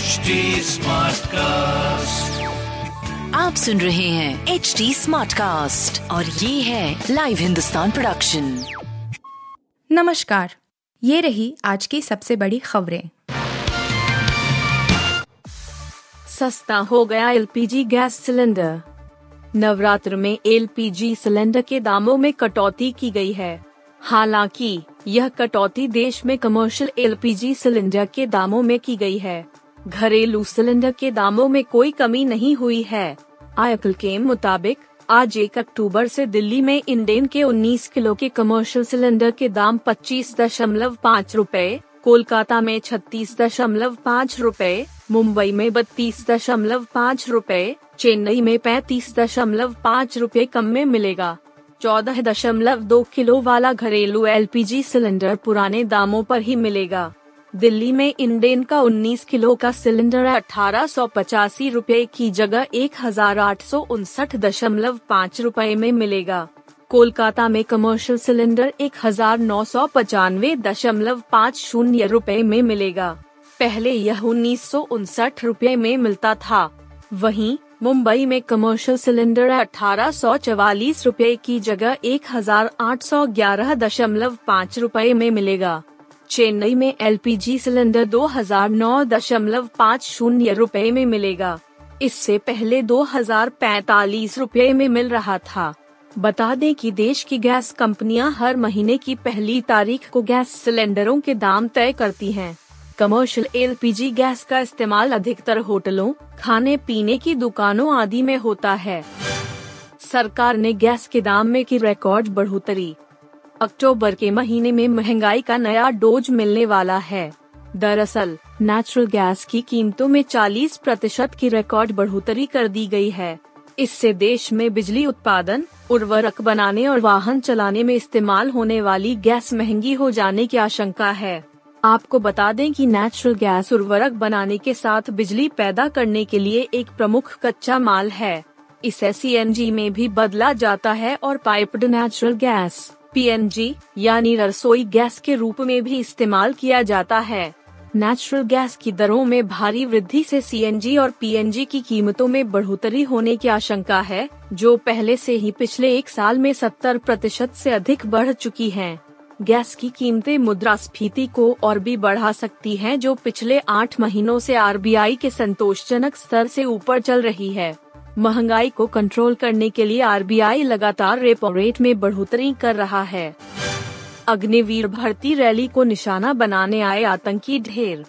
HD cast आप सुन रहे हैं एच डी स्मार्ट कास्ट और ये है लाइव हिंदुस्तान प्रोडक्शन नमस्कार। ये रही आज की सबसे बड़ी खबरें। सस्ता हो गया एलपीजी गैस सिलेंडर। नवरात्र में एलपीजी सिलेंडर के दामों में कटौती की गई है। हालाँकि यह कटौती देश में कमर्शियल एलपीजी सिलेंडर के दामों में की गई है। घरेलू सिलेंडर के दामों में कोई कमी नहीं हुई है। आयकल के मुताबिक, आज एक अक्टूबर से दिल्ली में इंडेन के 19 किलो के कमर्शियल सिलेंडर के दाम पच्चीस दशमलव पाँच रूपए, कोलकाता में छत्तीस दशमलव पाँच रूपए, मुंबई में बत्तीस दशमलव पाँच रूपए, चेन्नई में पैंतीस दशमलव पाँच रूपए कम में मिलेगा। चौदह दशमलव दो किलो वाला घरेलू एलपीजी सिलेंडर पुराने दामों पर ही मिलेगा। दिल्ली में इंडेन का 19 किलो का सिलेंडर अठारह सौ पचासी रूपए की जगह एक हज़ार आठ सौ उनसठ दशमलव पाँच रूपए में मिलेगा। कोलकाता में कमर्शियल सिलेंडर एक हज़ार नौ सौ पचानवे दशमलव पाँच शून्य रूपए में मिलेगा। पहले यह उन्नीस सौ उनसठ रूपए में मिलता था। वहीं, मुंबई में कमर्शियल सिलेंडर अठारह सौ चवालीस रूपए की जगह एक हज़ार आठ सौ ग्यारह दशमलव पाँच रूपए में मिलेगा। चेन्नई में एलपीजी सिलेंडर दो हज़ार नौ दशमलव पाँच शून्य रूपए में मिलेगा। इससे पहले दो हज़ार पैतालीस रूपए में मिल रहा था। बता दें कि देश की गैस कंपनियाँ हर महीने की पहली तारीख को गैस सिलेंडरों के दाम तय करती हैं। कमर्शियल एलपीजी गैस का इस्तेमाल अधिकतर होटलों, खाने पीने की दुकानों आदि में होता है। सरकार ने गैस के दाम में की रिकॉर्ड बढ़ोतरी। अक्टूबर के महीने में महँगाई का नया डोज मिलने वाला है। दरअसल नेचुरल गैस की कीमतों में 40 प्रतिशत की रिकॉर्ड बढ़ोतरी कर दी गई है। इससे देश में बिजली उत्पादन, उर्वरक बनाने और वाहन चलाने में इस्तेमाल होने वाली गैस महँगी हो जाने की आशंका है। आपको बता दें कि नेचुरल गैस उर्वरक बनाने के साथ बिजली पैदा करने के लिए एक प्रमुख कच्चा माल है। इसे सीएनजी में भी बदला जाता है और पाइप्ड नेचुरल गैस पीएनजी यानी रसोई गैस के रूप में भी इस्तेमाल किया जाता है नेचुरल गैस की दरों में भारी वृद्धि से सीएनजी और पीएनजी की कीमतों में बढ़ोतरी होने की आशंका है, जो पहले से ही पिछले एक साल में 70 प्रतिशत से अधिक बढ़ चुकी हैं। गैस की कीमतें मुद्रास्फीति को और भी बढ़ा सकती हैं, जो पिछले आठ महीनों से आरबीआई के संतोषजनक स्तर से ऊपर चल रही है महँगाई को कंट्रोल करने के लिए आरबीआई लगातार रेपो रेट में बढ़ोतरी कर रहा है। अग्निवीर भर्ती रैली को निशाना बनाने आए आतंकी ढेर।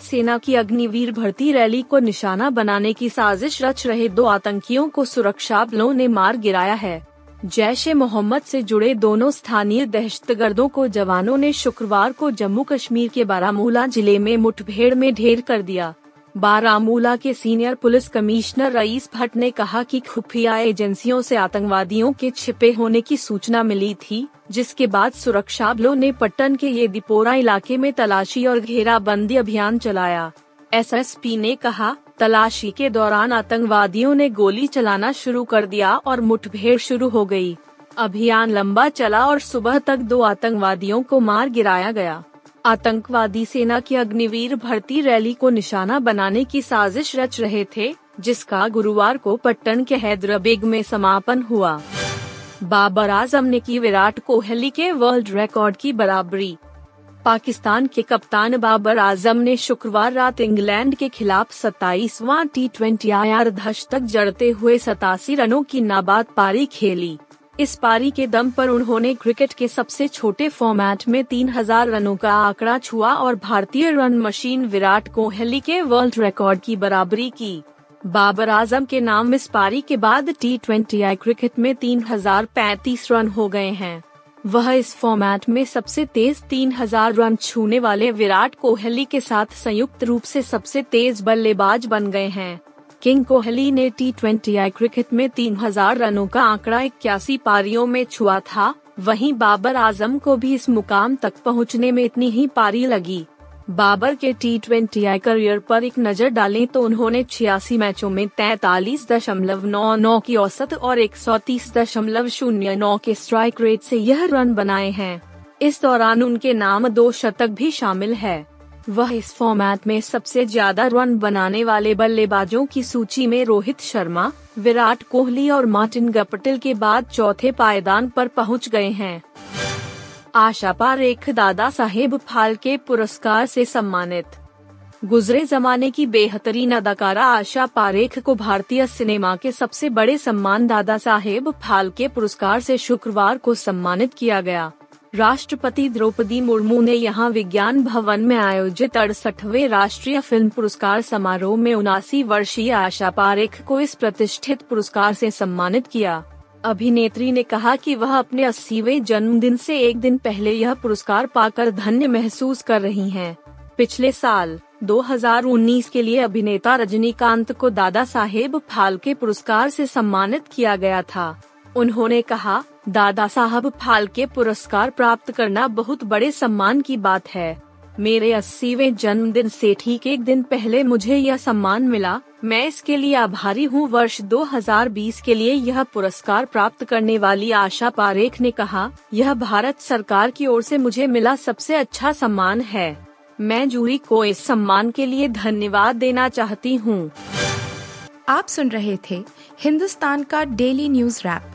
सेना की अग्निवीर भर्ती रैली को निशाना बनाने की साजिश रच रहे दो आतंकियों को सुरक्षा बलों ने मार गिराया है। जैश ए मोहम्मद से जुड़े दोनों स्थानीय दहशतगर्दों को जवानों ने शुक्रवार को जम्मू कश्मीर के बारामूला ज़िले में मुठभेड़ में ढेर कर दिया। बारामूला के senior police commissioner Rais Bhat ने कहा कि खुफिया एजेंसियों से आतंकवादियों के छिपे होने की सूचना मिली थी, जिसके बाद सुरक्षा बलों ने पट्टन के ये दिपोरा इलाके में तलाशी और घेराबंदी अभियान चलाया एसएसपी ने कहा, तलाशी के दौरान आतंकवादियों ने गोली चलाना शुरू कर दिया और मुठभेड़ शुरू हो गई। अभियान लंबा चला और सुबह तक दो आतंकवादियों को मार गिराया गया आतंकवादी सेना की अग्निवीर भर्ती रैली को निशाना बनाने की साजिश रच रहे थे, जिसका गुरुवार को पट्टन के हैदराबेग में समापन हुआ। बाबर आज़म ने की विराट कोहली के वर्ल्ड रिकॉर्ड की बराबरी। पाकिस्तान के कप्तान बाबर आज़म ने शुक्रवार रात इंग्लैंड के खिलाफ सत्ताईसवां टी ट्वेंटी आर तक जड़ते हुए सतासी रनों की नाबाद पारी खेली। इस पारी के दम पर उन्होंने क्रिकेट के सबसे छोटे फॉर्मेट में 3000 रनों का आंकड़ा छुआ और भारतीय रन मशीन विराट कोहली के वर्ल्ड रिकॉर्ड की बराबरी की। बाबर आज़म के नाम इस पारी के बाद टी ट्वेंटी आई क्रिकेट में तीन हज़ार पैंतीस रन हो गए हैं। वह इस फॉर्मेट में सबसे तेज 3000 रन छूने वाले विराट कोहली के साथ संयुक्त रूप से सबसे तेज बल्लेबाज बन गए हैं। किंग कोहली ने टी ट्वेंटी क्रिकेट में 3000 रनों का आंकड़ा इक्यासी पारियों में छुआ था। वहीं बाबर आज़म को भी इस मुकाम तक पहुँचने में इतनी ही पारी लगी। बाबर के टी ट्वेंटी करियर पर एक नज़र डालें तो उन्होंने छियासी मैचों में तैतालीस दशमलव नौ नौ की औसत और एक सौ तीस दशमलव शून्य नौ के स्ट्राइक रेट से यह रन बनाए हैं। इस दौरान उनके नाम दो शतक भी शामिल है। वह इस फॉर्मेट में सबसे ज़्यादा रन बनाने वाले बल्लेबाजों की सूची में रोहित शर्मा, विराट कोहली और मार्टिन गपटिल के बाद चौथे पायदान पर पहुँच गए हैं। आशा पारेख, दादा साहेब फाल्के पुरस्कार से सम्मानित। गुजरे जमाने की बेहतरीन अदाकारा आशा पारेख को भारतीय सिनेमा के सबसे बड़े सम्मान दादा साहेब फाल्के पुरस्कार से शुक्रवार को सम्मानित किया गया। राष्ट्रपति द्रौपदी मुर्मू ने यहाँ विज्ञान भवन में आयोजित अड़सठवे राष्ट्रीय फ़िल्म पुरस्कार समारोह में उनासी वर्षीय आशा पारेख को इस प्रतिष्ठित पुरस्कार से सम्मानित किया अभिनेत्री ने कहा कि वह अपने अस्सीवे जन्मदिन से एक दिन पहले यह पुरस्कार पाकर धन्य महसूस कर रही हैं। पिछले साल 2019 के लिए अभिनेता रजनीकांत को दादा साहेब फाल्के पुरस्कार से सम्मानित किया गया था उन्होंने कहा दादा साहब फाल्के पुरस्कार प्राप्त करना बहुत बड़े सम्मान की बात है। मेरे अस्सीवे जन्मदिन से ठीक एक दिन पहले मुझे यह सम्मान मिला। मैं इसके लिए आभारी हूँ। वर्ष 2020 के लिए यह पुरस्कार प्राप्त करने वाली आशा पारेख ने कहा, यह भारत सरकार की ओर से मुझे मिला सबसे अच्छा सम्मान है। मैं जूरी को इस सम्मान के लिए धन्यवाद देना चाहती हूँ। आप सुन रहे थे हिंदुस्तान का डेली न्यूज़ रैप।